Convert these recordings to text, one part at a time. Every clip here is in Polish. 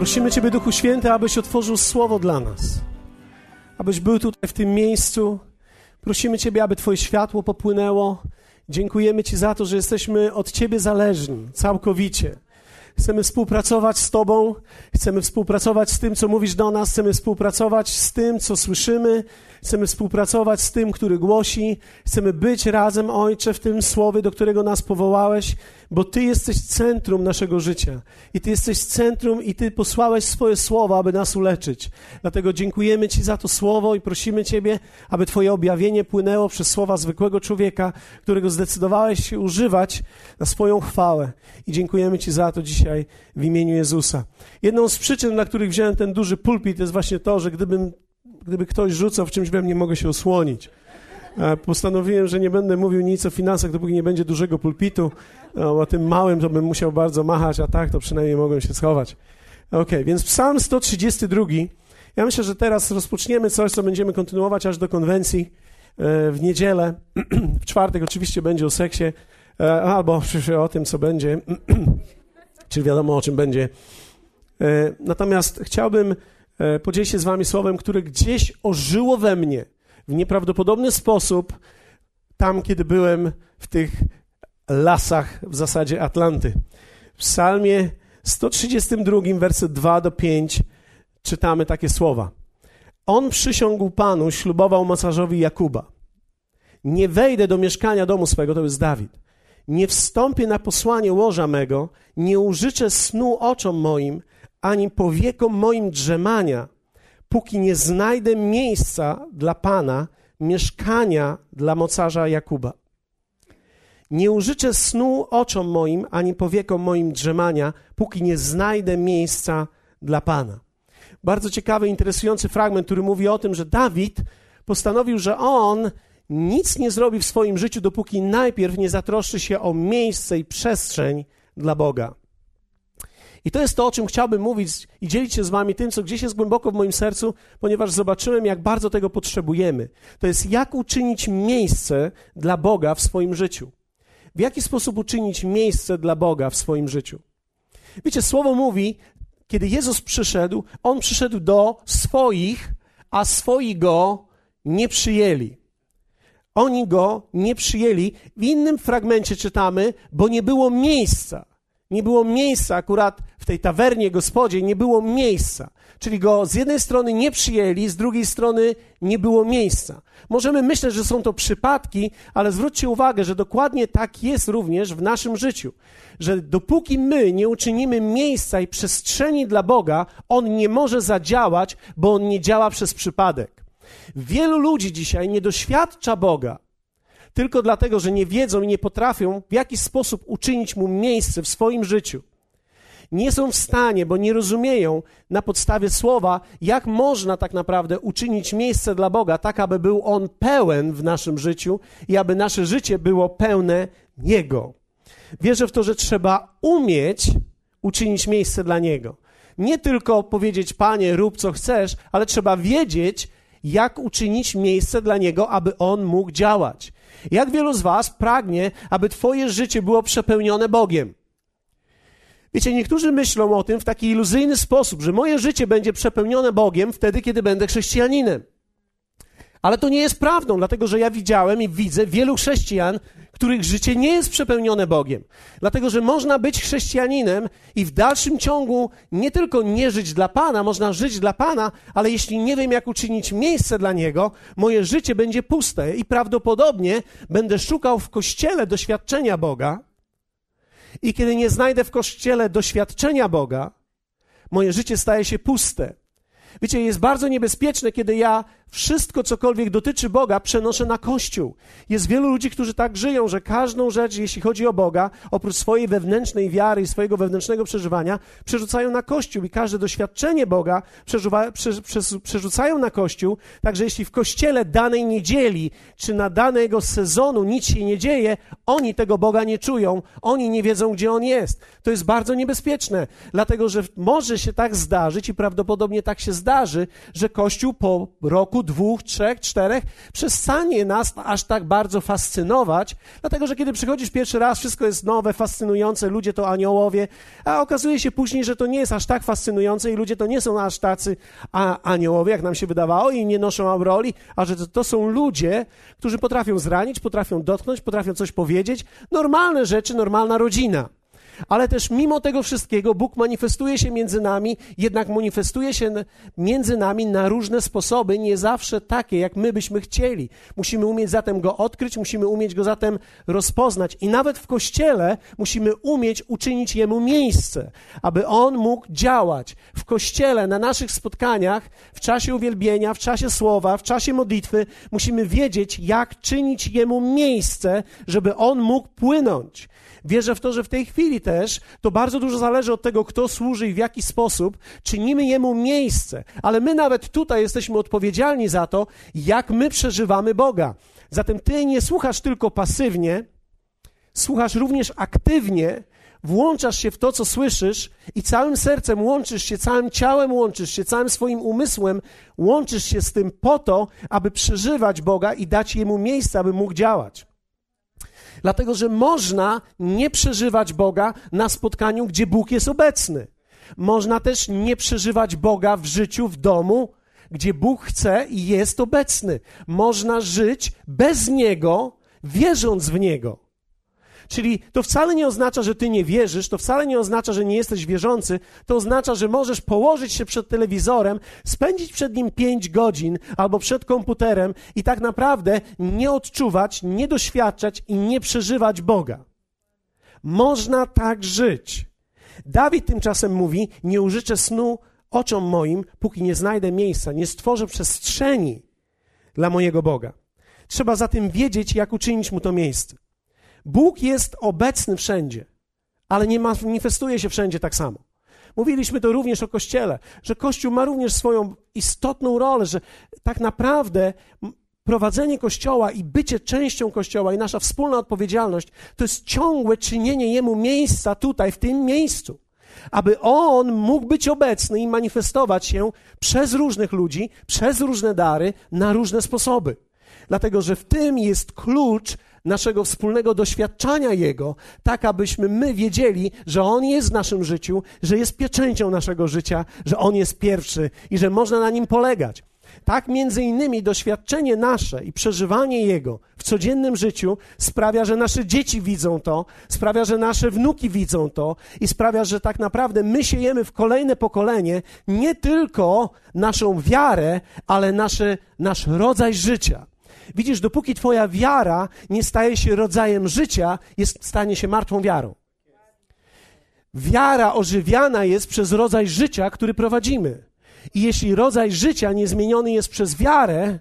Prosimy Ciebie, Duchu Święty, abyś otworzył słowo dla nas, abyś był tutaj w tym miejscu. Prosimy Ciebie, aby Twoje światło popłynęło. Dziękujemy Ci za to, że jesteśmy od Ciebie zależni całkowicie. Chcemy współpracować z Tobą, chcemy współpracować z tym, co mówisz do nas, chcemy współpracować z tym, co słyszymy, chcemy współpracować z tym, który głosi, chcemy być razem, Ojcze, w tym słowie, do którego nas powołałeś, bo Ty jesteś centrum naszego życia i Ty jesteś centrum i Ty posłałeś swoje słowa, aby nas uleczyć. Dlatego dziękujemy Ci za to słowo i prosimy Ciebie, aby Twoje objawienie płynęło przez słowa zwykłego człowieka, którego zdecydowałeś się używać na swoją chwałę. I dziękujemy Ci za to dzisiaj w imieniu Jezusa. Jedną z przyczyn, dla których wziąłem ten duży pulpit, jest właśnie to, że gdybym, gdyby ktoś rzucał w czymś we mnie, mogę się osłonić. Postanowiłem, że nie będę mówił nic o finansach, dopóki nie będzie dużego pulpitu. No, o tym małym to bym musiał bardzo machać, a tak to przynajmniej mogłem się schować. Ok, więc Psalm 132. Ja myślę, że teraz rozpoczniemy coś, co będziemy kontynuować aż do konwencji e, w niedzielę. W czwartek oczywiście będzie o seksie, e, albo o tym, co będzie, czy wiadomo o czym będzie. E, Natomiast chciałbym podzielić się z Wami słowem, które gdzieś ożyło we mnie w nieprawdopodobny sposób tam, kiedy byłem w tych lasach w zasadzie Atlanty. W Psalmie 132, werset 2 do 5 czytamy takie słowa. On przysiągł Panu, ślubował masażowi Jakuba. Nie wejdę do mieszkania domu swego, to jest Dawid. Nie wstąpię na posłanie łoża mego, nie użyczę snu oczom moim, ani powiekom moim drzemania, póki nie znajdę miejsca dla Pana, mieszkania dla mocarza Jakuba. Nie użyczę snu oczom moim, ani powiekom moim drzemania, póki nie znajdę miejsca dla Pana. Bardzo ciekawy, interesujący fragment, który mówi o tym, że Dawid postanowił, że on nic nie zrobi w swoim życiu, dopóki najpierw nie zatroszczy się o miejsce i przestrzeń dla Boga. I to jest to, o czym chciałbym mówić i dzielić się z Wami tym, co gdzieś jest głęboko w moim sercu, ponieważ zobaczyłem, jak bardzo tego potrzebujemy. To jest, jak uczynić miejsce dla Boga w swoim życiu. W jaki sposób uczynić miejsce dla Boga w swoim życiu? Wiecie, słowo mówi, kiedy Jezus przyszedł, on przyszedł do swoich, a swoi go nie przyjęli. Oni go nie przyjęli. W innym fragmencie czytamy, bo nie było miejsca. Nie było miejsca akurat w tej tawernie gospodzie, nie było miejsca. Czyli go z jednej strony nie przyjęli, z drugiej strony nie było miejsca. Możemy myśleć, że są to przypadki, ale zwróćcie uwagę, że dokładnie tak jest również w naszym życiu. Że dopóki my nie uczynimy miejsca i przestrzeni dla Boga, On nie może zadziałać, bo On nie działa przez przypadek. Wielu ludzi dzisiaj nie doświadcza Boga tylko dlatego, że nie wiedzą i nie potrafią w jakiś sposób uczynić mu miejsce w swoim życiu. Nie są w stanie, bo nie rozumieją na podstawie słowa, jak można tak naprawdę uczynić miejsce dla Boga, tak aby był On pełen w naszym życiu i aby nasze życie było pełne Niego. Wierzę w to, że trzeba umieć uczynić miejsce dla Niego. Nie tylko powiedzieć, Panie, rób co chcesz, ale trzeba wiedzieć, jak uczynić miejsce dla Niego, aby On mógł działać. Jak wielu z Was pragnie, aby Twoje życie było przepełnione Bogiem? Wiecie, niektórzy myślą o tym w taki iluzyjny sposób, że moje życie będzie przepełnione Bogiem wtedy, kiedy będę chrześcijaninem. Ale to nie jest prawdą, dlatego że ja widziałem i widzę wielu chrześcijan, których życie nie jest przepełnione Bogiem. Dlatego, że można być chrześcijaninem i w dalszym ciągu nie tylko nie żyć dla Pana, można żyć dla Pana, ale jeśli nie wiem, jak uczynić miejsce dla Niego, moje życie będzie puste i prawdopodobnie będę szukał w kościele doświadczenia Boga. I kiedy nie znajdę w kościele doświadczenia Boga, moje życie staje się puste. Wiecie, jest bardzo niebezpieczne, kiedy ja wszystko, cokolwiek dotyczy Boga, przenoszę na Kościół. Jest wielu ludzi, którzy tak żyją, że każdą rzecz, jeśli chodzi o Boga, oprócz swojej wewnętrznej wiary i swojego wewnętrznego przeżywania, przerzucają na Kościół i każde doświadczenie Boga prze, prze, przerzucają na Kościół. Także jeśli w Kościele danej niedzieli czy na danego sezonu nic się nie dzieje, oni tego Boga nie czują, oni nie wiedzą, gdzie On jest. To jest bardzo niebezpieczne, dlatego że może się tak zdarzyć i prawdopodobnie tak się zdarzy, że Kościół po roku dwóch, trzech, czterech, przestanie nas aż tak bardzo fascynować, dlatego że kiedy przychodzisz pierwszy raz, wszystko jest nowe, fascynujące, ludzie to aniołowie, a okazuje się później, że to nie jest aż tak fascynujące i ludzie to nie są aż tacy a, aniołowie, jak nam się wydawało, i nie noszą auroli, a że to, to są ludzie, którzy potrafią zranić, potrafią dotknąć, potrafią coś powiedzieć. Normalne rzeczy, normalna rodzina ale też mimo tego wszystkiego Bóg manifestuje się między nami, jednak manifestuje się między nami na różne sposoby, nie zawsze takie, jak my byśmy chcieli. Musimy umieć zatem go odkryć, musimy umieć go zatem rozpoznać i nawet w kościele musimy umieć uczynić jemu miejsce, aby on mógł działać. W kościele, na naszych spotkaniach, w czasie uwielbienia, w czasie słowa, w czasie modlitwy, musimy wiedzieć, jak czynić jemu miejsce, żeby on mógł płynąć. Wierzę w to, że w tej chwili też to bardzo dużo zależy od tego, kto służy i w jaki sposób czynimy Jemu miejsce. Ale my nawet tutaj jesteśmy odpowiedzialni za to, jak my przeżywamy Boga. Zatem Ty nie słuchasz tylko pasywnie, słuchasz również aktywnie, włączasz się w to, co słyszysz i całym sercem łączysz się, całym ciałem łączysz się, całym swoim umysłem łączysz się z tym po to, aby przeżywać Boga i dać Jemu miejsce, aby mógł działać. Dlatego, że można nie przeżywać Boga na spotkaniu, gdzie Bóg jest obecny. Można też nie przeżywać Boga w życiu, w domu, gdzie Bóg chce i jest obecny. Można żyć bez Niego, wierząc w Niego. Czyli to wcale nie oznacza, że ty nie wierzysz, to wcale nie oznacza, że nie jesteś wierzący, to oznacza, że możesz położyć się przed telewizorem, spędzić przed nim pięć godzin albo przed komputerem i tak naprawdę nie odczuwać, nie doświadczać i nie przeżywać Boga. Można tak żyć. Dawid tymczasem mówi: Nie użyczę snu oczom moim, póki nie znajdę miejsca, nie stworzę przestrzeni dla mojego Boga. Trzeba zatem wiedzieć, jak uczynić mu to miejsce. Bóg jest obecny wszędzie, ale nie manifestuje się wszędzie tak samo. Mówiliśmy to również o Kościele, że Kościół ma również swoją istotną rolę, że tak naprawdę prowadzenie Kościoła i bycie częścią Kościoła i nasza wspólna odpowiedzialność to jest ciągłe czynienie Jemu miejsca tutaj, w tym miejscu. Aby On mógł być obecny i manifestować się przez różnych ludzi, przez różne dary, na różne sposoby. Dlatego, że w tym jest klucz naszego wspólnego doświadczania Jego, tak abyśmy my wiedzieli, że On jest w naszym życiu, że jest pieczęcią naszego życia, że On jest pierwszy i że można na Nim polegać. Tak między innymi doświadczenie nasze i przeżywanie Jego w codziennym życiu sprawia, że nasze dzieci widzą to, sprawia, że nasze wnuki widzą to i sprawia, że tak naprawdę my siejemy w kolejne pokolenie nie tylko naszą wiarę, ale nasze, nasz rodzaj życia. Widzisz, dopóki Twoja wiara nie staje się rodzajem życia, jest, stanie się martwą wiarą. Wiara ożywiana jest przez rodzaj życia, który prowadzimy. I jeśli rodzaj życia niezmieniony jest przez wiarę,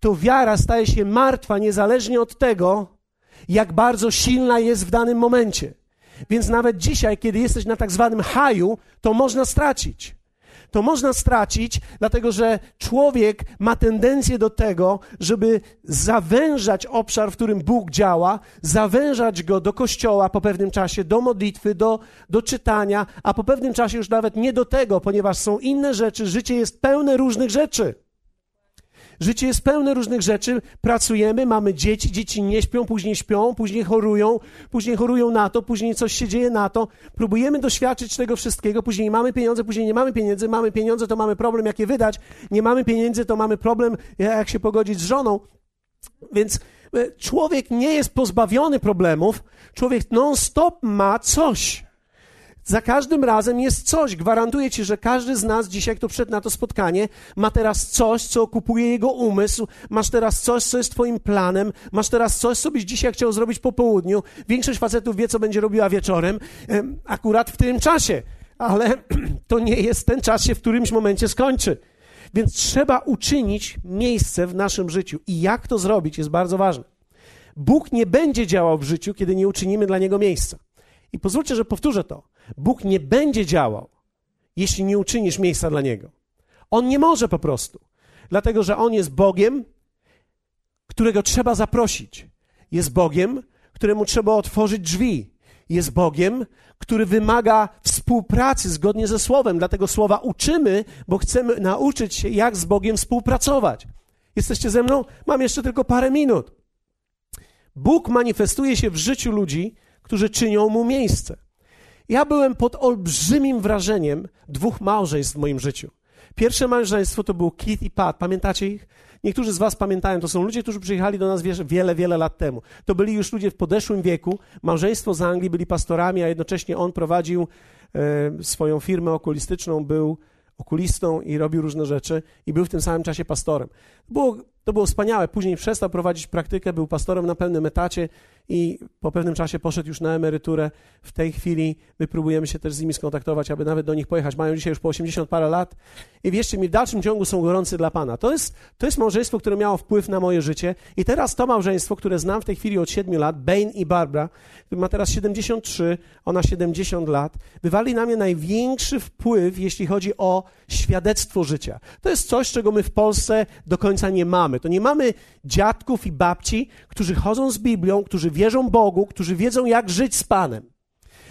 to wiara staje się martwa niezależnie od tego, jak bardzo silna jest w danym momencie. Więc nawet dzisiaj, kiedy jesteś na tak zwanym haju, to można stracić to można stracić, dlatego że człowiek ma tendencję do tego, żeby zawężać obszar, w którym Bóg działa, zawężać go do kościoła po pewnym czasie, do modlitwy, do, do czytania, a po pewnym czasie już nawet nie do tego, ponieważ są inne rzeczy, życie jest pełne różnych rzeczy. Życie jest pełne różnych rzeczy. Pracujemy, mamy dzieci, dzieci nie śpią, później śpią, później chorują, później chorują na to, później coś się dzieje na to. Próbujemy doświadczyć tego wszystkiego, później mamy pieniądze, później nie mamy pieniędzy. Mamy pieniądze, to mamy problem, jak je wydać. Nie mamy pieniędzy, to mamy problem, jak się pogodzić z żoną. Więc e, człowiek nie jest pozbawiony problemów, człowiek non-stop ma coś. Za każdym razem jest coś. Gwarantuję ci, że każdy z nas dzisiaj, kto przed na to spotkanie, ma teraz coś, co okupuje jego umysł. Masz teraz coś, co jest twoim planem. Masz teraz coś, co byś dzisiaj chciał zrobić po południu. Większość facetów wie, co będzie robiła wieczorem, akurat w tym czasie. Ale to nie jest ten czas się w którymś momencie skończy. Więc trzeba uczynić miejsce w naszym życiu. I jak to zrobić, jest bardzo ważne. Bóg nie będzie działał w życiu, kiedy nie uczynimy dla niego miejsca. I pozwólcie, że powtórzę to. Bóg nie będzie działał, jeśli nie uczynisz miejsca dla Niego. On nie może po prostu, dlatego że On jest Bogiem, którego trzeba zaprosić. Jest Bogiem, któremu trzeba otworzyć drzwi. Jest Bogiem, który wymaga współpracy zgodnie ze Słowem. Dlatego Słowa uczymy, bo chcemy nauczyć się, jak z Bogiem współpracować. Jesteście ze mną? Mam jeszcze tylko parę minut. Bóg manifestuje się w życiu ludzi, którzy czynią mu miejsce. Ja byłem pod olbrzymim wrażeniem dwóch małżeństw w moim życiu. Pierwsze małżeństwo to był Keith i Pat. Pamiętacie ich? Niektórzy z Was pamiętają, to są ludzie, którzy przyjechali do nas wiele, wiele lat temu. To byli już ludzie w podeszłym wieku. Małżeństwo z Anglii byli pastorami, a jednocześnie on prowadził e, swoją firmę okulistyczną, był okulistą i robił różne rzeczy i był w tym samym czasie pastorem. Było, to było wspaniałe. Później przestał prowadzić praktykę, był pastorem na pełnym etacie i po pewnym czasie poszedł już na emeryturę. W tej chwili my próbujemy się też z nimi skontaktować, aby nawet do nich pojechać. Mają dzisiaj już po 80 parę lat i wierzcie mi, w dalszym ciągu są gorący dla Pana. To jest, to jest małżeństwo, które miało wpływ na moje życie i teraz to małżeństwo, które znam w tej chwili od 7 lat, Bane i Barbara, ma teraz 73, ona 70 lat, wywali na mnie największy wpływ, jeśli chodzi o świadectwo życia. To jest coś, czego my w Polsce do końca nie mamy. To nie mamy dziadków i babci, którzy chodzą z Biblią, którzy wierzą Bogu, którzy wiedzą, jak żyć z Panem.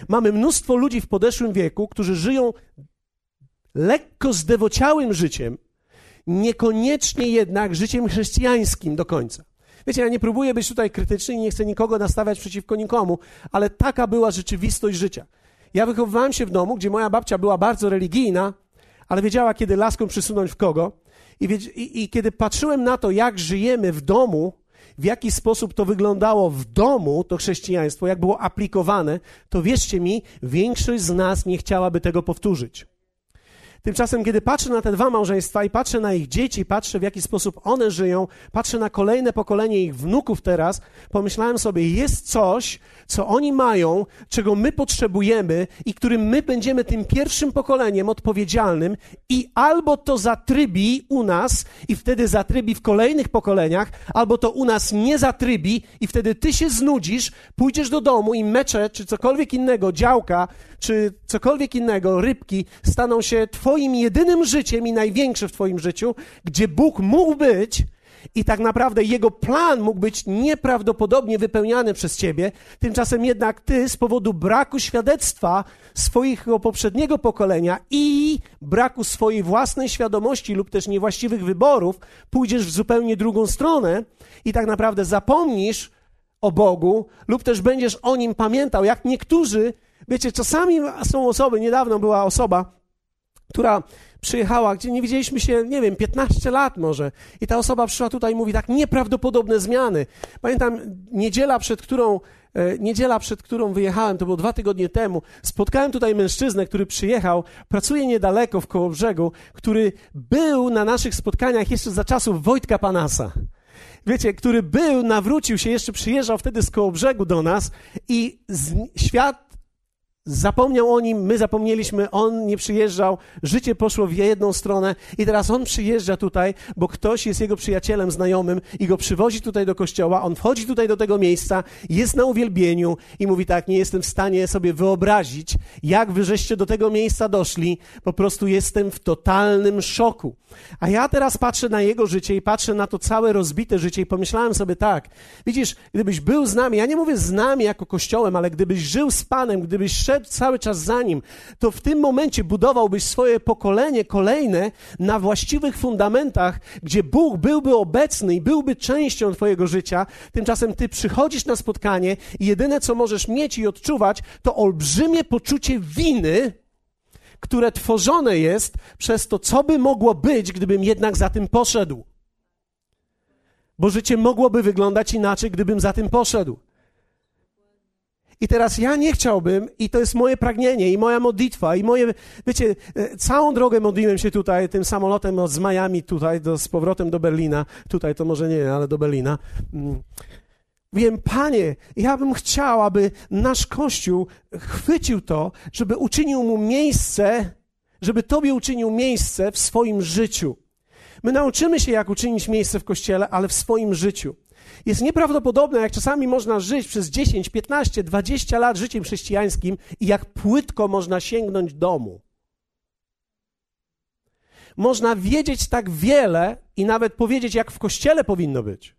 Mamy mnóstwo ludzi w podeszłym wieku, którzy żyją lekko zdewociałym życiem, niekoniecznie jednak życiem chrześcijańskim do końca. Wiecie, ja nie próbuję być tutaj krytyczny i nie chcę nikogo nastawiać przeciwko nikomu, ale taka była rzeczywistość życia. Ja wychowywałem się w domu, gdzie moja babcia była bardzo religijna, ale wiedziała, kiedy laską przysunąć w kogo. I, i, I, kiedy patrzyłem na to, jak żyjemy w domu, w jaki sposób to wyglądało w domu, to chrześcijaństwo, jak było aplikowane, to wierzcie mi, większość z nas nie chciałaby tego powtórzyć. Tymczasem, kiedy patrzę na te dwa małżeństwa i patrzę na ich dzieci, patrzę w jaki sposób one żyją, patrzę na kolejne pokolenie ich wnuków teraz, pomyślałem sobie, jest coś, co oni mają, czego my potrzebujemy i którym my będziemy tym pierwszym pokoleniem odpowiedzialnym i albo to zatrybi u nas i wtedy zatrybi w kolejnych pokoleniach, albo to u nas nie zatrybi i wtedy ty się znudzisz, pójdziesz do domu i mecze czy cokolwiek innego, działka, czy cokolwiek innego, rybki, staną się Twoim jedynym życiem i największe w Twoim życiu, gdzie Bóg mógł być i tak naprawdę Jego plan mógł być nieprawdopodobnie wypełniany przez Ciebie, tymczasem jednak Ty z powodu braku świadectwa swojego poprzedniego pokolenia i braku swojej własnej świadomości lub też niewłaściwych wyborów pójdziesz w zupełnie drugą stronę i tak naprawdę zapomnisz o Bogu lub też będziesz o Nim pamiętał, jak niektórzy Wiecie, czasami są osoby, niedawno była osoba, która przyjechała, gdzie nie widzieliśmy się, nie wiem, 15 lat może. I ta osoba przyszła tutaj i mówi tak, nieprawdopodobne zmiany. Pamiętam niedziela, przed którą, e, niedziela, przed którą wyjechałem, to było dwa tygodnie temu, spotkałem tutaj mężczyznę, który przyjechał, pracuje niedaleko w Kołobrzegu, który był na naszych spotkaniach jeszcze za czasów Wojtka Panasa wiecie, który był, nawrócił się, jeszcze przyjeżdżał wtedy z koło brzegu do nas i z, świat Zapomniał o nim, my zapomnieliśmy, on nie przyjeżdżał, życie poszło w jedną stronę i teraz on przyjeżdża tutaj, bo ktoś jest jego przyjacielem, znajomym i go przywozi tutaj do kościoła, on wchodzi tutaj do tego miejsca, jest na uwielbieniu i mówi tak, nie jestem w stanie sobie wyobrazić, jak wy żeście do tego miejsca doszli, po prostu jestem w totalnym szoku. A ja teraz patrzę na jego życie i patrzę na to całe rozbite życie i pomyślałem sobie tak, widzisz, gdybyś był z nami, ja nie mówię z nami jako kościołem, ale gdybyś żył z Panem, gdybyś szedł szedł cały czas za nim, to w tym momencie budowałbyś swoje pokolenie kolejne na właściwych fundamentach, gdzie Bóg byłby obecny i byłby częścią Twojego życia. Tymczasem Ty przychodzisz na spotkanie i jedyne, co możesz mieć i odczuwać, to olbrzymie poczucie winy, które tworzone jest przez to, co by mogło być, gdybym jednak za tym poszedł. Bo życie mogłoby wyglądać inaczej, gdybym za tym poszedł. I teraz ja nie chciałbym, i to jest moje pragnienie, i moja modlitwa, i moje, wiecie, e, całą drogę modliłem się tutaj tym samolotem z Miami tutaj, do, z powrotem do Berlina. Tutaj to może nie, ale do Berlina. Mm. Wiem, Panie, ja bym chciał, aby nasz Kościół chwycił to, żeby uczynił mu miejsce, żeby Tobie uczynił miejsce w swoim życiu. My nauczymy się, jak uczynić miejsce w Kościele, ale w swoim życiu. Jest nieprawdopodobne, jak czasami można żyć przez 10, 15, 20 lat życiem chrześcijańskim i jak płytko można sięgnąć domu. Można wiedzieć tak wiele i nawet powiedzieć, jak w kościele powinno być.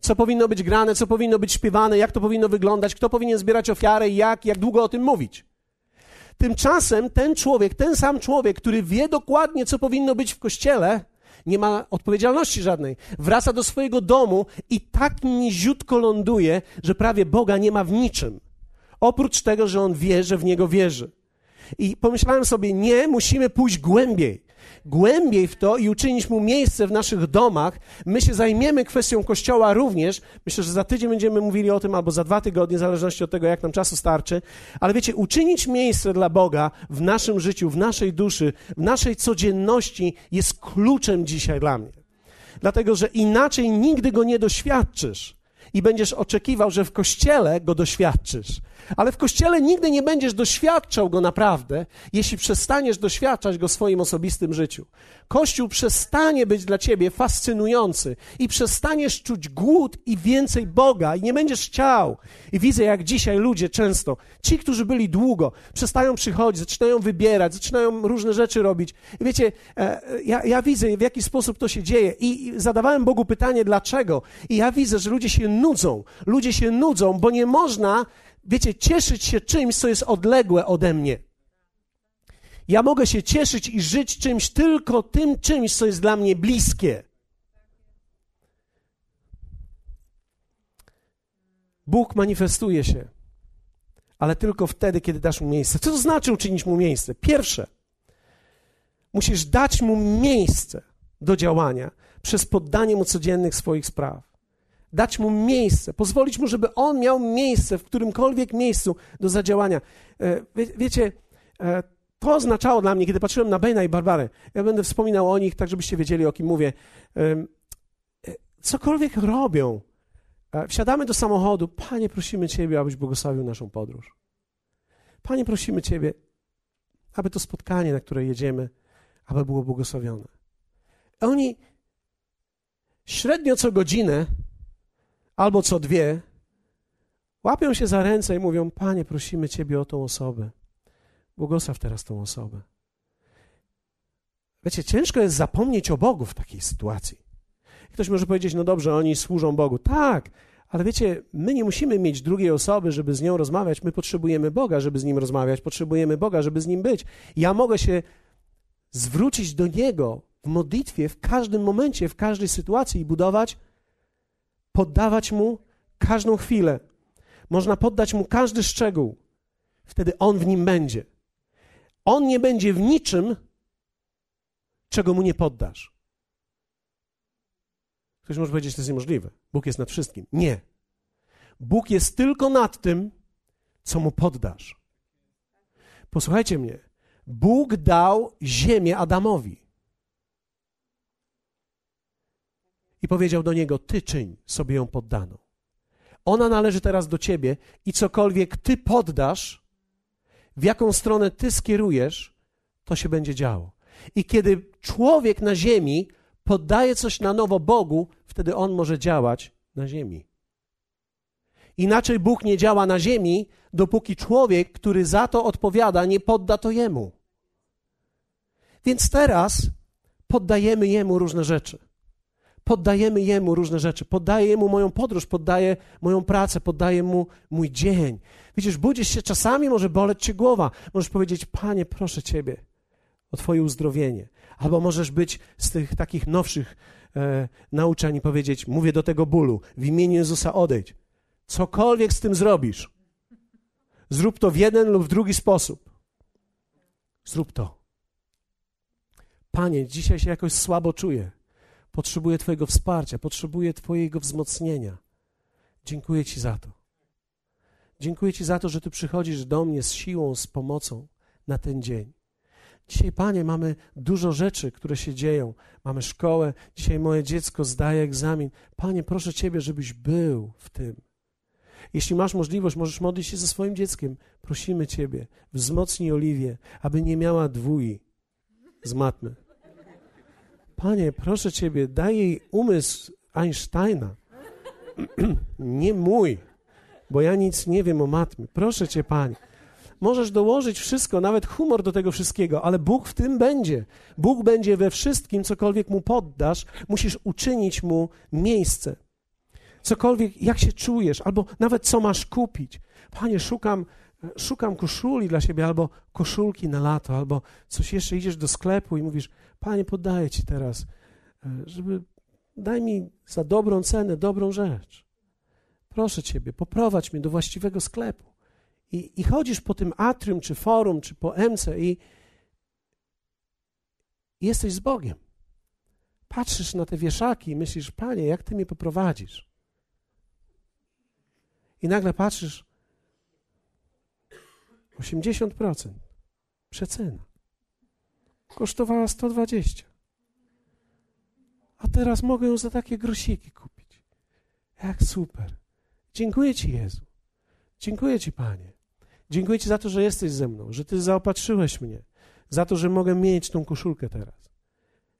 Co powinno być grane, co powinno być śpiewane, jak to powinno wyglądać, kto powinien zbierać ofiarę, jak, jak długo o tym mówić. Tymczasem ten człowiek, ten sam człowiek, który wie dokładnie, co powinno być w kościele, nie ma odpowiedzialności żadnej. Wraca do swojego domu i tak niziutko ląduje, że prawie Boga nie ma w niczym. Oprócz tego, że on wie, że w niego wierzy. I pomyślałem sobie, nie, musimy pójść głębiej głębiej w to i uczynić mu miejsce w naszych domach. My się zajmiemy kwestią kościoła również. Myślę, że za tydzień będziemy mówili o tym, albo za dwa tygodnie, w zależności od tego, jak nam czasu starczy. Ale wiecie, uczynić miejsce dla Boga w naszym życiu, w naszej duszy, w naszej codzienności jest kluczem dzisiaj dla mnie. Dlatego, że inaczej nigdy go nie doświadczysz i będziesz oczekiwał, że w kościele go doświadczysz. Ale w kościele nigdy nie będziesz doświadczał go naprawdę, jeśli przestaniesz doświadczać go w swoim osobistym życiu. Kościół przestanie być dla ciebie fascynujący i przestaniesz czuć głód i więcej Boga i nie będziesz chciał. I widzę, jak dzisiaj ludzie często, ci, którzy byli długo, przestają przychodzić, zaczynają wybierać, zaczynają różne rzeczy robić. I wiecie, e, ja, ja widzę, w jaki sposób to się dzieje i zadawałem Bogu pytanie, dlaczego. I ja widzę, że ludzie się nudzą. Ludzie się nudzą, bo nie można wiecie, cieszyć się czymś, co jest odległe ode mnie. Ja mogę się cieszyć i żyć czymś tylko tym czymś, co jest dla mnie bliskie. Bóg manifestuje się, ale tylko wtedy, kiedy dasz mu miejsce. Co to znaczy uczynić mu miejsce? Pierwsze, musisz dać mu miejsce do działania przez poddanie mu codziennych swoich spraw dać mu miejsce, pozwolić mu, żeby on miał miejsce w którymkolwiek miejscu do zadziałania. E, wie, wiecie, e, to oznaczało dla mnie, kiedy patrzyłem na Bejna i Barbarę, ja będę wspominał o nich, tak żebyście wiedzieli, o kim mówię. E, cokolwiek robią, wsiadamy do samochodu, Panie, prosimy Ciebie, abyś błogosławił naszą podróż. Panie, prosimy Ciebie, aby to spotkanie, na które jedziemy, aby było błogosławione. Oni średnio co godzinę albo co dwie, łapią się za ręce i mówią: Panie, prosimy Ciebie o tą osobę. Błogosław teraz tą osobę. Wiecie, ciężko jest zapomnieć o Bogu w takiej sytuacji. Ktoś może powiedzieć: No dobrze, oni służą Bogu. Tak, ale wiecie, my nie musimy mieć drugiej osoby, żeby z nią rozmawiać. My potrzebujemy Boga, żeby z nim rozmawiać. Potrzebujemy Boga, żeby z nim być. Ja mogę się zwrócić do Niego w modlitwie w każdym momencie, w każdej sytuacji i budować poddawać Mu każdą chwilę. Można poddać Mu każdy szczegół. Wtedy On w nim będzie. On nie będzie w niczym, czego Mu nie poddasz. Ktoś może powiedzieć, że to jest niemożliwe. Bóg jest nad wszystkim. Nie. Bóg jest tylko nad tym, co Mu poddasz. Posłuchajcie mnie. Bóg dał ziemię Adamowi. I powiedział do niego: Ty czyń sobie ją poddaną. Ona należy teraz do ciebie i cokolwiek ty poddasz, w jaką stronę ty skierujesz, to się będzie działo. I kiedy człowiek na ziemi poddaje coś na nowo Bogu, wtedy on może działać na ziemi. Inaczej Bóg nie działa na ziemi, dopóki człowiek, który za to odpowiada, nie podda to jemu. Więc teraz poddajemy jemu różne rzeczy poddajemy Jemu różne rzeczy. Poddaję Jemu moją podróż, poddaję moją pracę, poddaję Mu mój dzień. Widzisz, budzisz się czasami, może boleć Cię głowa. Możesz powiedzieć, Panie, proszę Ciebie o Twoje uzdrowienie. Albo możesz być z tych takich nowszych e, i powiedzieć, mówię do tego bólu, w imieniu Jezusa odejdź. Cokolwiek z tym zrobisz, zrób to w jeden lub w drugi sposób. Zrób to. Panie, dzisiaj się jakoś słabo czuję. Potrzebuję Twojego wsparcia, potrzebuję Twojego wzmocnienia. Dziękuję Ci za to. Dziękuję Ci za to, że Ty przychodzisz do mnie z siłą, z pomocą na ten dzień. Dzisiaj, Panie, mamy dużo rzeczy, które się dzieją. Mamy szkołę, dzisiaj moje dziecko zdaje egzamin. Panie, proszę Ciebie, żebyś był w tym. Jeśli masz możliwość, możesz modlić się ze swoim dzieckiem. Prosimy Ciebie, wzmocnij Oliwię, aby nie miała dwój z matmy. Panie, proszę Ciebie, daj jej umysł Einsteina, nie mój, bo ja nic nie wiem o matmie. Proszę Cię, Panie. Możesz dołożyć wszystko, nawet humor do tego wszystkiego, ale Bóg w tym będzie. Bóg będzie we wszystkim, cokolwiek Mu poddasz, musisz uczynić Mu miejsce. Cokolwiek, jak się czujesz, albo nawet co masz kupić. Panie, szukam, szukam koszuli dla siebie, albo koszulki na lato, albo coś jeszcze, idziesz do sklepu i mówisz, Panie, poddaję Ci teraz e, żeby daj mi za dobrą cenę dobrą rzecz. Proszę Ciebie, poprowadź mnie do właściwego sklepu. I, I chodzisz po tym atrium, czy forum, czy po MC i jesteś z Bogiem. Patrzysz na te wieszaki i myślisz, Panie, jak Ty mnie poprowadzisz? I nagle patrzysz, 80% przecena. Kosztowała 120. A teraz mogę ją za takie grosiki kupić. Jak super. Dziękuję Ci, Jezu. Dziękuję Ci, Panie. Dziękuję Ci za to, że jesteś ze mną, że Ty zaopatrzyłeś mnie, za to, że mogę mieć tą koszulkę teraz.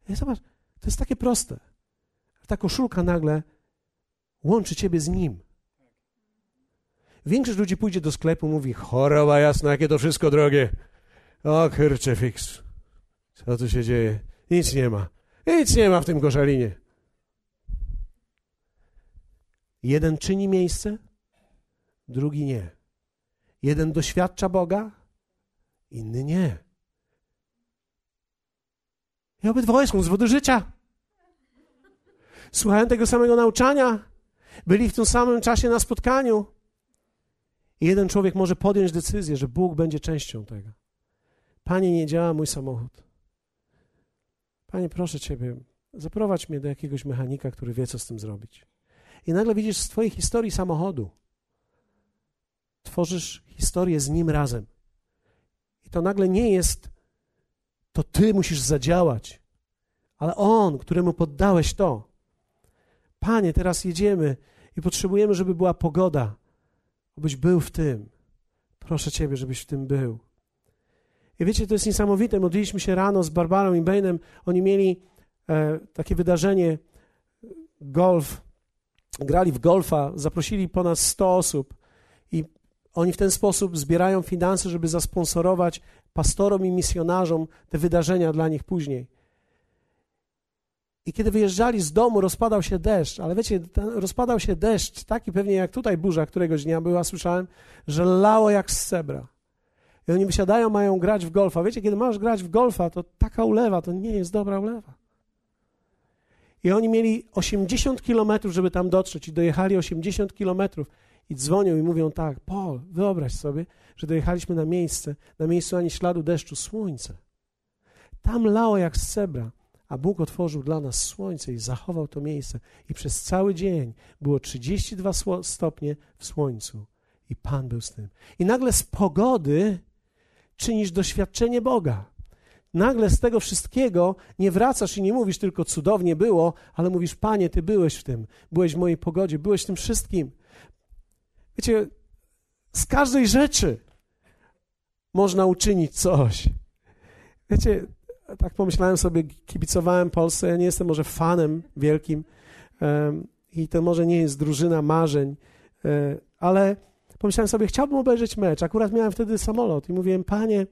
I zobacz, to jest takie proste. Ta koszulka nagle łączy Ciebie z Nim. Większość ludzi pójdzie do sklepu, mówi, choroba jasna, jakie to wszystko drogie. O, kurczę, fix. Co tu się dzieje? Nic nie ma. Nic nie ma w tym koszalinie. Jeden czyni miejsce, drugi nie. Jeden doświadcza Boga, inny nie. I obydwoje są z wody życia. Słuchałem tego samego nauczania. Byli w tym samym czasie na spotkaniu. I jeden człowiek może podjąć decyzję, że Bóg będzie częścią tego. Panie, nie działa mój samochód. Panie, proszę Ciebie, zaprowadź mnie do jakiegoś mechanika, który wie, co z tym zrobić. I nagle widzisz z Twojej historii samochodu, tworzysz historię z nim razem. I to nagle nie jest, to Ty musisz zadziałać, ale On, któremu poddałeś to. Panie, teraz jedziemy i potrzebujemy, żeby była pogoda, abyś był w tym. Proszę Ciebie, żebyś w tym był. I wiecie, to jest niesamowite. Modliliśmy się rano z Barbarą i Bainem. Oni mieli e, takie wydarzenie, golf, grali w golfa, zaprosili ponad 100 osób i oni w ten sposób zbierają finanse, żeby zasponsorować pastorom i misjonarzom te wydarzenia dla nich później. I kiedy wyjeżdżali z domu, rozpadał się deszcz, ale wiecie, rozpadał się deszcz, taki pewnie jak tutaj burza któregoś dnia była, słyszałem, że lało jak z cebra. I oni wysiadają, mają grać w golfa. Wiecie, kiedy masz grać w golfa, to taka ulewa to nie jest dobra ulewa. I oni mieli 80 kilometrów, żeby tam dotrzeć i dojechali 80 kilometrów. I dzwonią i mówią tak, Paul, wyobraź sobie, że dojechaliśmy na miejsce, na miejscu ani śladu deszczu, słońce. Tam lało jak z cebra, a Bóg otworzył dla nas słońce i zachował to miejsce. I przez cały dzień było 32 stopnie w słońcu. I Pan był z tym. I nagle z pogody czynisz doświadczenie Boga. Nagle z tego wszystkiego nie wracasz i nie mówisz tylko cudownie było, ale mówisz, Panie, Ty byłeś w tym, byłeś w mojej pogodzie, byłeś w tym wszystkim. Wiecie, z każdej rzeczy można uczynić coś. Wiecie, tak pomyślałem sobie, kibicowałem Polsce, ja nie jestem może fanem wielkim um, i to może nie jest drużyna marzeń, um, ale pomyślałem sobie, chciałbym obejrzeć mecz. Akurat miałem wtedy samolot i mówiłem, panie,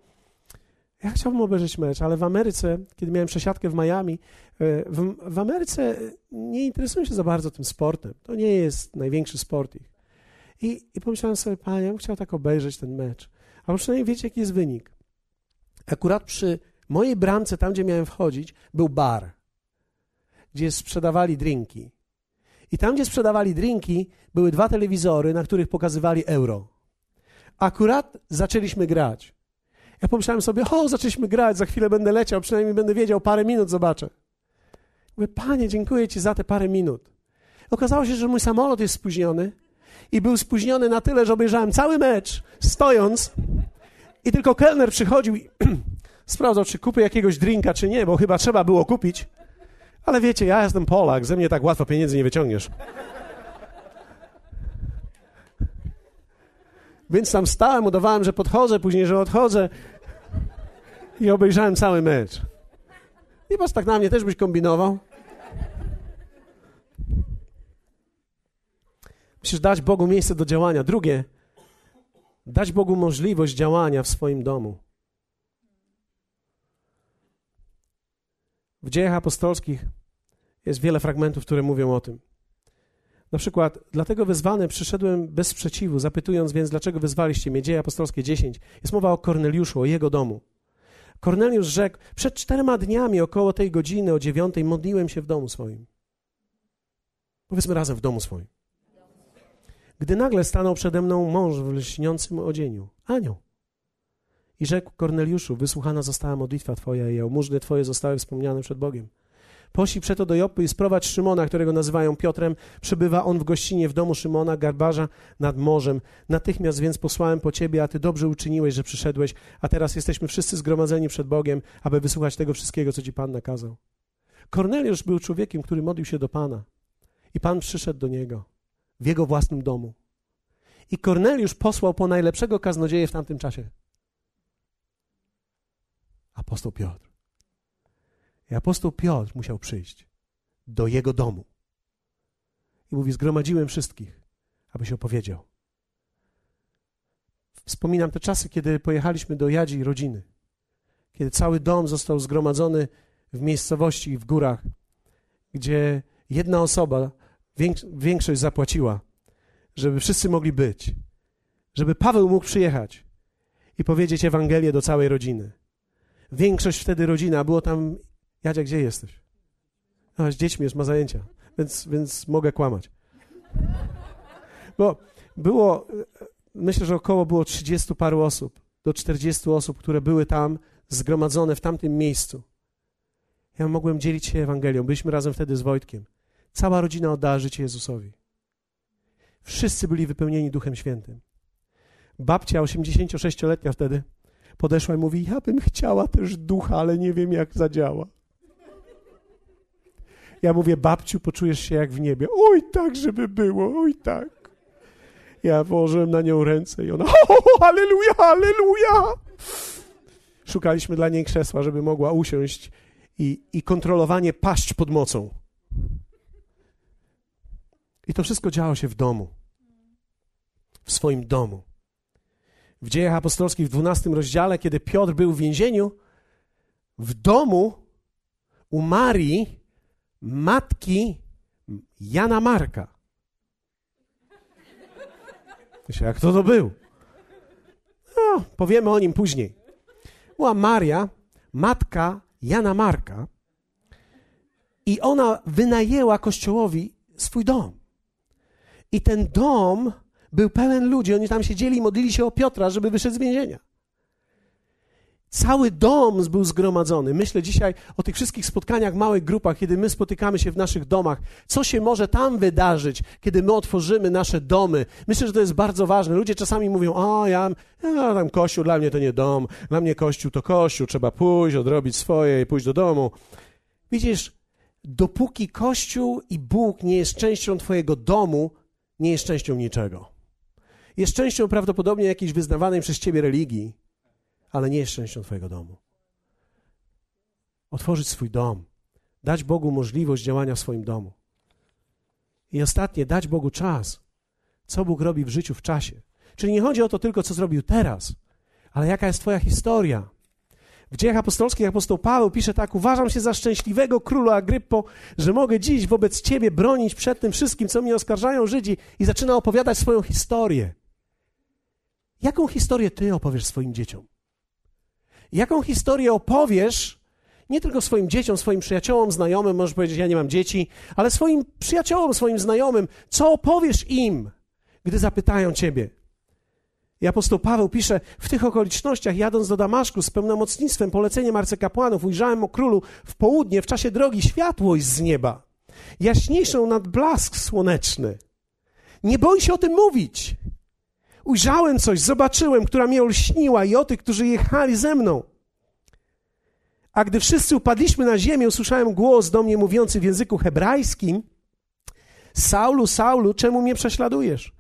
ja chciałbym obejrzeć mecz, ale w Ameryce, kiedy miałem przesiadkę w Miami, e, w, w Ameryce nie interesują się za bardzo tym sportem. To nie jest największy sport ich. I, I pomyślałem sobie, panie, ja bym chciał tak obejrzeć ten mecz. A przynajmniej wiecie, jaki jest wynik. Akurat przy mojej bramce, tam gdzie miałem wchodzić, był bar, gdzie sprzedawali drinki. I tam, gdzie sprzedawali drinki, były dwa telewizory, na których pokazywali euro. Akurat zaczęliśmy grać. Ja pomyślałem sobie, o, zaczęliśmy grać, za chwilę będę leciał, przynajmniej będę wiedział, parę minut zobaczę. Mówię, panie, dziękuję ci za te parę minut. Okazało się, że mój samolot jest spóźniony i był spóźniony na tyle, że obejrzałem cały mecz stojąc i tylko kelner przychodził i sprawdzał, czy kupię jakiegoś drinka, czy nie, bo chyba trzeba było kupić. Ale wiecie, ja jestem Polak, ze mnie tak łatwo pieniędzy nie wyciągniesz. Więc tam stałem, udawałem, że podchodzę, później, że odchodzę i obejrzałem cały mecz. I was tak na mnie też byś kombinował. Musisz dać Bogu miejsce do działania. Drugie, dać Bogu możliwość działania w swoim domu. W dziejach apostolskich jest wiele fragmentów, które mówią o tym. Na przykład, dlatego wezwany przyszedłem bez sprzeciwu, zapytując więc, dlaczego wezwaliście mnie? Dzieje apostolskie 10. Jest mowa o Korneliuszu, o jego domu. Korneliusz rzekł, przed czterema dniami około tej godziny, o dziewiątej, modliłem się w domu swoim. Powiedzmy razem w domu swoim. Gdy nagle stanął przede mną mąż w lśniącym odzieniu, anioł. I rzekł Korneliuszu, wysłuchana została modlitwa Twoja i jałmużny Twoje zostały wspomniane przed Bogiem. Poszli przeto do Jopy i sprowadź Szymona, którego nazywają Piotrem. Przebywa on w gościnie w domu Szymona, garbarza nad morzem. Natychmiast więc posłałem po ciebie, a ty dobrze uczyniłeś, że przyszedłeś, a teraz jesteśmy wszyscy zgromadzeni przed Bogiem, aby wysłuchać tego wszystkiego, co ci Pan nakazał. Korneliusz był człowiekiem, który modlił się do Pana. I Pan przyszedł do niego w jego własnym domu. I Korneliusz posłał po najlepszego kaznodzieję w tamtym czasie. Apostoł Piotr. I apostoł Piotr musiał przyjść do jego domu. I mówi: Zgromadziłem wszystkich, aby się opowiedział. Wspominam te czasy, kiedy pojechaliśmy do Jadzi i rodziny, kiedy cały dom został zgromadzony w miejscowości w górach, gdzie jedna osoba większość zapłaciła, żeby wszyscy mogli być, żeby Paweł mógł przyjechać i powiedzieć Ewangelię do całej rodziny. Większość wtedy rodzina, było tam Jadzia, gdzie jesteś? A, z dziećmi jest, ma zajęcia, więc, więc mogę kłamać. Bo było, myślę, że około było 30 paru osób, do 40 osób, które były tam zgromadzone w tamtym miejscu. Ja mogłem dzielić się Ewangelią. Byliśmy razem wtedy z Wojtkiem. Cała rodzina oddała życie Jezusowi. Wszyscy byli wypełnieni Duchem Świętym. Babcia, 86-letnia wtedy, podeszła i mówi: Ja bym chciała też ducha, ale nie wiem, jak zadziała. Ja mówię, babciu, poczujesz się jak w niebie. Oj, tak, żeby było, oj, tak. Ja położyłem na nią ręce i ona, halleluja, halleluja. Szukaliśmy dla niej krzesła, żeby mogła usiąść i, i kontrolowanie paść pod mocą. I to wszystko działo się w domu. W swoim domu. W dziejach apostolskich w 12 rozdziale, kiedy Piotr był w więzieniu, w domu u Marii matki Jana Marka. Myślę, jak to to był? No, powiemy o nim później. Była Maria, matka Jana Marka i ona wynajęła kościołowi swój dom. I ten dom był pełen ludzi. Oni tam siedzieli i modlili się o Piotra, żeby wyszedł z więzienia. Cały dom był zgromadzony. Myślę dzisiaj o tych wszystkich spotkaniach w małych grupach, kiedy my spotykamy się w naszych domach. Co się może tam wydarzyć, kiedy my otworzymy nasze domy? Myślę, że to jest bardzo ważne. Ludzie czasami mówią, o, ja, ja tam kościół, dla mnie to nie dom. Dla mnie kościół to kościół. Trzeba pójść, odrobić swoje i pójść do domu. Widzisz, dopóki kościół i Bóg nie jest częścią twojego domu, nie jest częścią niczego. Jest częścią prawdopodobnie jakiejś wyznawanej przez ciebie religii, ale nie jest częścią Twojego domu. Otworzyć swój dom, dać Bogu możliwość działania w swoim domu. I ostatnie, dać Bogu czas. Co Bóg robi w życiu w czasie. Czyli nie chodzi o to tylko, co zrobił teraz, ale jaka jest Twoja historia. W dziejach apostolskich apostoł Paweł pisze tak: Uważam się za szczęśliwego królu Agryppo, że mogę dziś wobec ciebie bronić przed tym wszystkim, co mnie oskarżają Żydzi, i zaczyna opowiadać swoją historię. Jaką historię ty opowiesz swoim dzieciom? Jaką historię opowiesz nie tylko swoim dzieciom, swoim przyjaciołom, znajomym, możesz powiedzieć, ja nie mam dzieci, ale swoim przyjaciołom, swoim znajomym, co opowiesz im, gdy zapytają ciebie. I apostoł Paweł pisze, w tych okolicznościach, jadąc do Damaszku z pełnomocnictwem, poleceniem arcykapłanów, ujrzałem o królu w południe, w czasie drogi, światłość z nieba, jaśniejszą nad blask słoneczny. Nie boi się o tym mówić. Ujrzałem coś, zobaczyłem, która mnie olśniła i o tych, którzy jechali ze mną. A gdy wszyscy upadliśmy na ziemię, usłyszałem głos do mnie mówiący w języku hebrajskim: Saulu, Saulu, czemu mnie prześladujesz?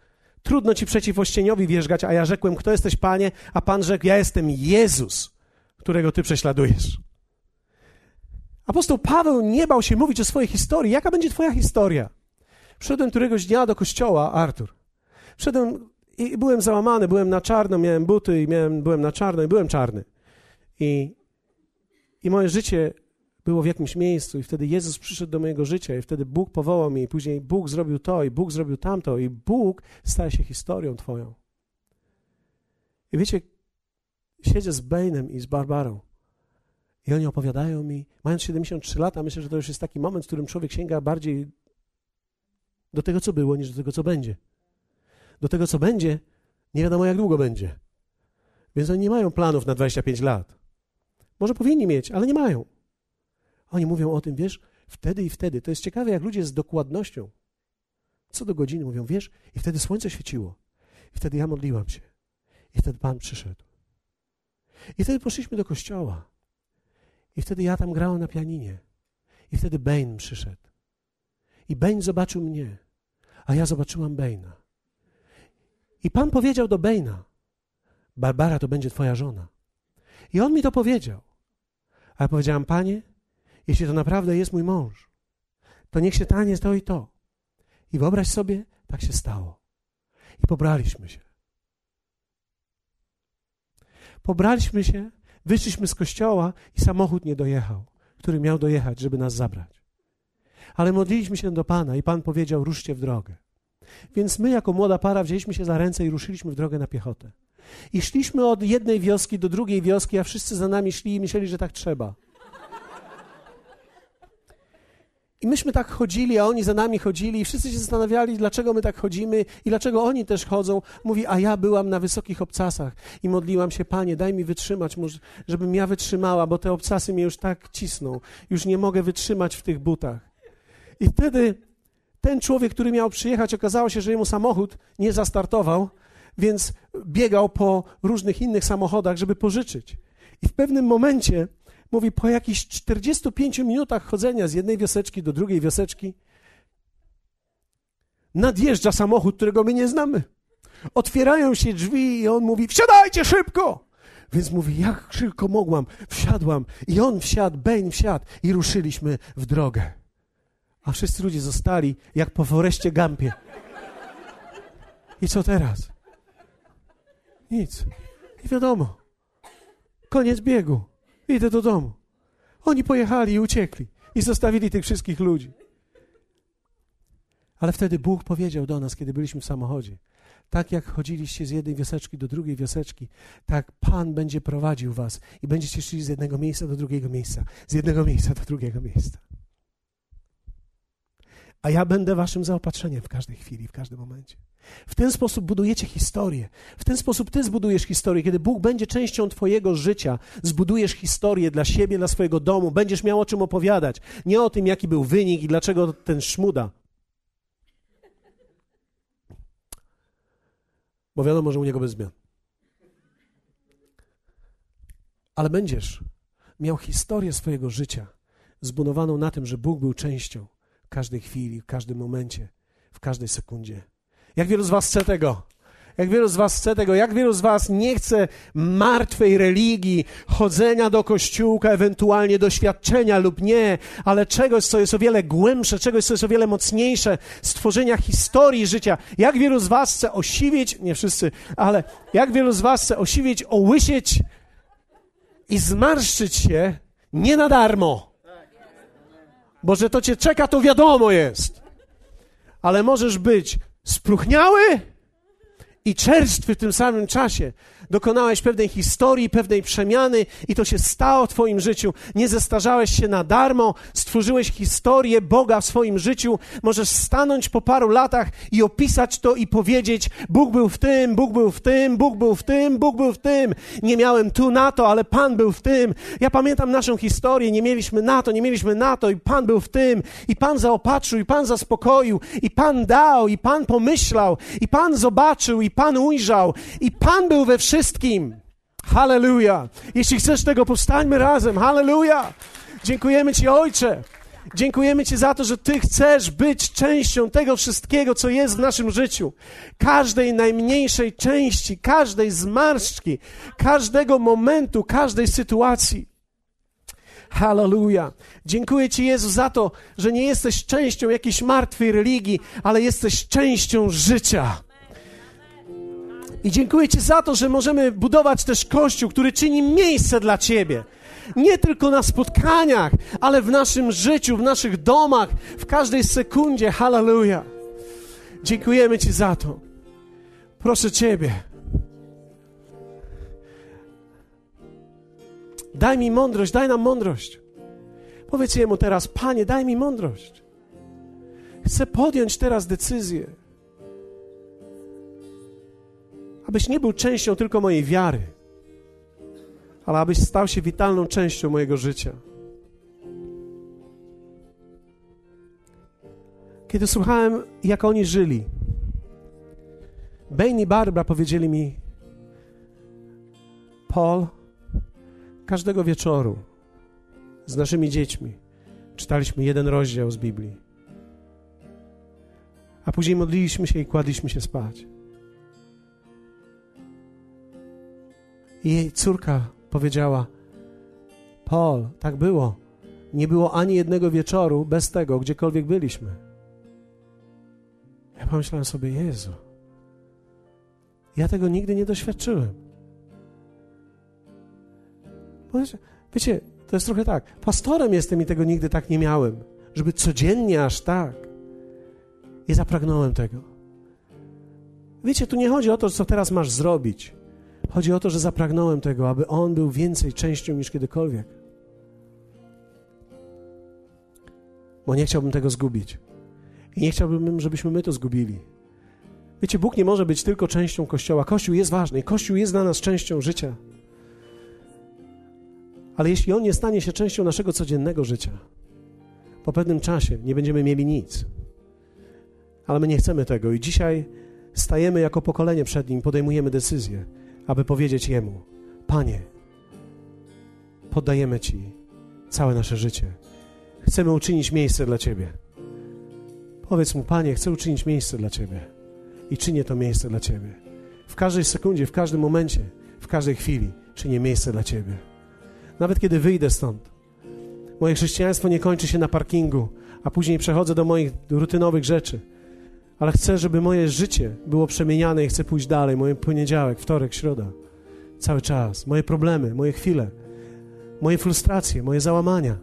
Trudno ci przeciw ościeniowi wierzgać, a ja rzekłem: Kto jesteś, panie? A pan rzekł: Ja jestem Jezus, którego ty prześladujesz. Apostoł Paweł nie bał się mówić o swojej historii. Jaka będzie twoja historia? Przyszedłem któregoś dnia do kościoła, Artur. Wszedłem i byłem załamany, byłem na czarno, miałem buty i miałem, byłem na czarno i byłem czarny. I, I moje życie było w jakimś miejscu i wtedy Jezus przyszedł do mojego życia i wtedy Bóg powołał mnie i później Bóg zrobił to i Bóg zrobił tamto i Bóg staje się historią twoją. I wiecie, siedzę z Bainem i z Barbarą I oni opowiadają mi, mając 73 lata, myślę, że to już jest taki moment, w którym człowiek sięga bardziej do tego, co było, niż do tego, co będzie. Do tego, co będzie, nie wiadomo, jak długo będzie. Więc oni nie mają planów na 25 lat. Może powinni mieć, ale nie mają. Oni mówią o tym, wiesz, wtedy i wtedy. To jest ciekawe, jak ludzie z dokładnością, co do godziny mówią, wiesz, i wtedy słońce świeciło. I wtedy ja modliłam się. I wtedy Pan przyszedł. I wtedy poszliśmy do kościoła. I wtedy ja tam grałem na pianinie. I wtedy Bain przyszedł. I Bain zobaczył mnie, a ja zobaczyłam Baina. I Pan powiedział do Baina, Barbara to będzie twoja żona. I on mi to powiedział. A ja powiedziałam, Panie, jeśli to naprawdę jest mój mąż, to niech się stanie to i to. I wyobraź sobie, tak się stało. I pobraliśmy się. Pobraliśmy się, wyszliśmy z kościoła i samochód nie dojechał, który miał dojechać, żeby nas zabrać. Ale modliliśmy się do Pana i Pan powiedział: ruszcie w drogę. Więc my, jako młoda para, wzięliśmy się za ręce i ruszyliśmy w drogę na piechotę. I szliśmy od jednej wioski do drugiej wioski, a wszyscy za nami szli i myśleli, że tak trzeba. I myśmy tak chodzili, a oni za nami chodzili, i wszyscy się zastanawiali, dlaczego my tak chodzimy i dlaczego oni też chodzą. Mówi, a ja byłam na wysokich obcasach i modliłam się, Panie, daj mi wytrzymać, żebym ja wytrzymała, bo te obcasy mnie już tak cisną. Już nie mogę wytrzymać w tych butach. I wtedy ten człowiek, który miał przyjechać, okazało się, że jemu samochód nie zastartował, więc biegał po różnych innych samochodach, żeby pożyczyć. I w pewnym momencie, mówi, po jakichś 45 minutach chodzenia z jednej wioseczki do drugiej wioseczki, nadjeżdża samochód, którego my nie znamy. Otwierają się drzwi i on mówi, wsiadajcie szybko! Więc mówi, jak szybko mogłam, wsiadłam. I on wsiadł, Beń wsiadł i ruszyliśmy w drogę. A wszyscy ludzie zostali jak po foreście Gampie. I co teraz? Nic. I wiadomo. Koniec biegu. Idę do domu. Oni pojechali i uciekli. I zostawili tych wszystkich ludzi. Ale wtedy Bóg powiedział do nas, kiedy byliśmy w samochodzie: Tak jak chodziliście z jednej wioseczki do drugiej wioseczki, tak Pan będzie prowadził was i będziecie szli z jednego miejsca do drugiego miejsca, z jednego miejsca do drugiego miejsca a ja będę waszym zaopatrzeniem w każdej chwili, w każdym momencie. W ten sposób budujecie historię. W ten sposób ty zbudujesz historię. Kiedy Bóg będzie częścią twojego życia, zbudujesz historię dla siebie, dla swojego domu, będziesz miał o czym opowiadać. Nie o tym, jaki był wynik i dlaczego ten szmuda. Bo wiadomo, że u niego bez zmian. Ale będziesz miał historię swojego życia zbudowaną na tym, że Bóg był częścią każdej chwili, w każdym momencie, w każdej sekundzie. Jak wielu z Was chce tego? Jak wielu z Was chce tego? Jak wielu z Was nie chce martwej religii, chodzenia do kościółka, ewentualnie doświadczenia lub nie, ale czegoś, co jest o wiele głębsze, czegoś, co jest o wiele mocniejsze, stworzenia historii życia? Jak wielu z Was chce osiwieć, nie wszyscy, ale jak wielu z Was chce osiwieć, ołysieć i zmarszczyć się nie na darmo? Bo że to cię czeka, to wiadomo jest. Ale możesz być spruchniały i czerstwy w tym samym czasie. Dokonałeś pewnej historii, pewnej przemiany i to się stało w Twoim życiu. Nie zestarzałeś się na darmo, stworzyłeś historię Boga w swoim życiu. Możesz stanąć po paru latach i opisać to i powiedzieć: Bóg był w tym, Bóg był w tym, Bóg był w tym, Bóg był w tym. Nie miałem tu na to, ale Pan był w tym. Ja pamiętam naszą historię, nie mieliśmy na to, nie mieliśmy na to i Pan był w tym. I Pan zaopatrzył, i Pan zaspokoił, i Pan dał, i Pan pomyślał, i Pan zobaczył, i Pan ujrzał, i Pan był we wszystkim. Halleluja. Jeśli chcesz tego, powstańmy razem. Halleluja. Dziękujemy Ci, Ojcze. Dziękujemy Ci za to, że Ty chcesz być częścią tego wszystkiego, co jest w naszym życiu. Każdej najmniejszej części, każdej zmarszczki, każdego momentu, każdej sytuacji. Halleluja. Dziękuję Ci, Jezu, za to, że nie jesteś częścią jakiejś martwej religii, ale jesteś częścią życia. I dziękuję Ci za to, że możemy budować też Kościół, który czyni miejsce dla Ciebie. Nie tylko na spotkaniach, ale w naszym życiu, w naszych domach, w każdej sekundzie. Hallelujah. Dziękujemy Ci za to. Proszę Ciebie. Daj mi mądrość, daj nam mądrość. Powiedz Jemu teraz, Panie, daj mi mądrość. Chcę podjąć teraz decyzję, abyś nie był częścią tylko mojej wiary, ale abyś stał się witalną częścią mojego życia. Kiedy słuchałem, jak oni żyli, Bane i Barbara powiedzieli mi, Paul, każdego wieczoru z naszymi dziećmi czytaliśmy jeden rozdział z Biblii, a później modliliśmy się i kładliśmy się spać. I jej córka powiedziała: Paul, tak było. Nie było ani jednego wieczoru bez tego, gdziekolwiek byliśmy. Ja pomyślałem sobie: Jezu, ja tego nigdy nie doświadczyłem. Wiecie, to jest trochę tak. Pastorem jestem i tego nigdy tak nie miałem, żeby codziennie aż tak. I zapragnąłem tego. Wiecie, tu nie chodzi o to, co teraz masz zrobić. Chodzi o to, że zapragnąłem tego, aby On był więcej częścią niż kiedykolwiek. Bo nie chciałbym tego zgubić. I nie chciałbym, żebyśmy my to zgubili. Wiecie, Bóg nie może być tylko częścią Kościoła. Kościół jest ważny i Kościół jest dla nas częścią życia. Ale jeśli On nie stanie się częścią naszego codziennego życia, po pewnym czasie nie będziemy mieli nic. Ale my nie chcemy tego i dzisiaj stajemy jako pokolenie przed Nim, podejmujemy decyzję, aby powiedzieć Jemu: Panie, poddajemy Ci całe nasze życie. Chcemy uczynić miejsce dla Ciebie. Powiedz Mu, Panie, chcę uczynić miejsce dla Ciebie i czynię to miejsce dla Ciebie. W każdej sekundzie, w każdym momencie, w każdej chwili czynię miejsce dla Ciebie. Nawet kiedy wyjdę stąd, moje chrześcijaństwo nie kończy się na parkingu, a później przechodzę do moich rutynowych rzeczy. Ale chcę, żeby moje życie było przemieniane i chcę pójść dalej. Moje poniedziałek, wtorek, środa. Cały czas. Moje problemy, moje chwile, moje frustracje, moje załamania,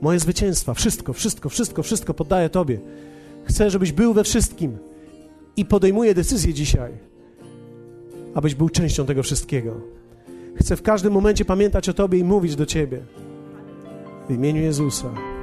moje zwycięstwa. Wszystko, wszystko, wszystko, wszystko poddaję Tobie. Chcę, żebyś był we wszystkim i podejmuję decyzję dzisiaj, abyś był częścią tego wszystkiego. Chcę w każdym momencie pamiętać o Tobie i mówić do Ciebie. W imieniu Jezusa.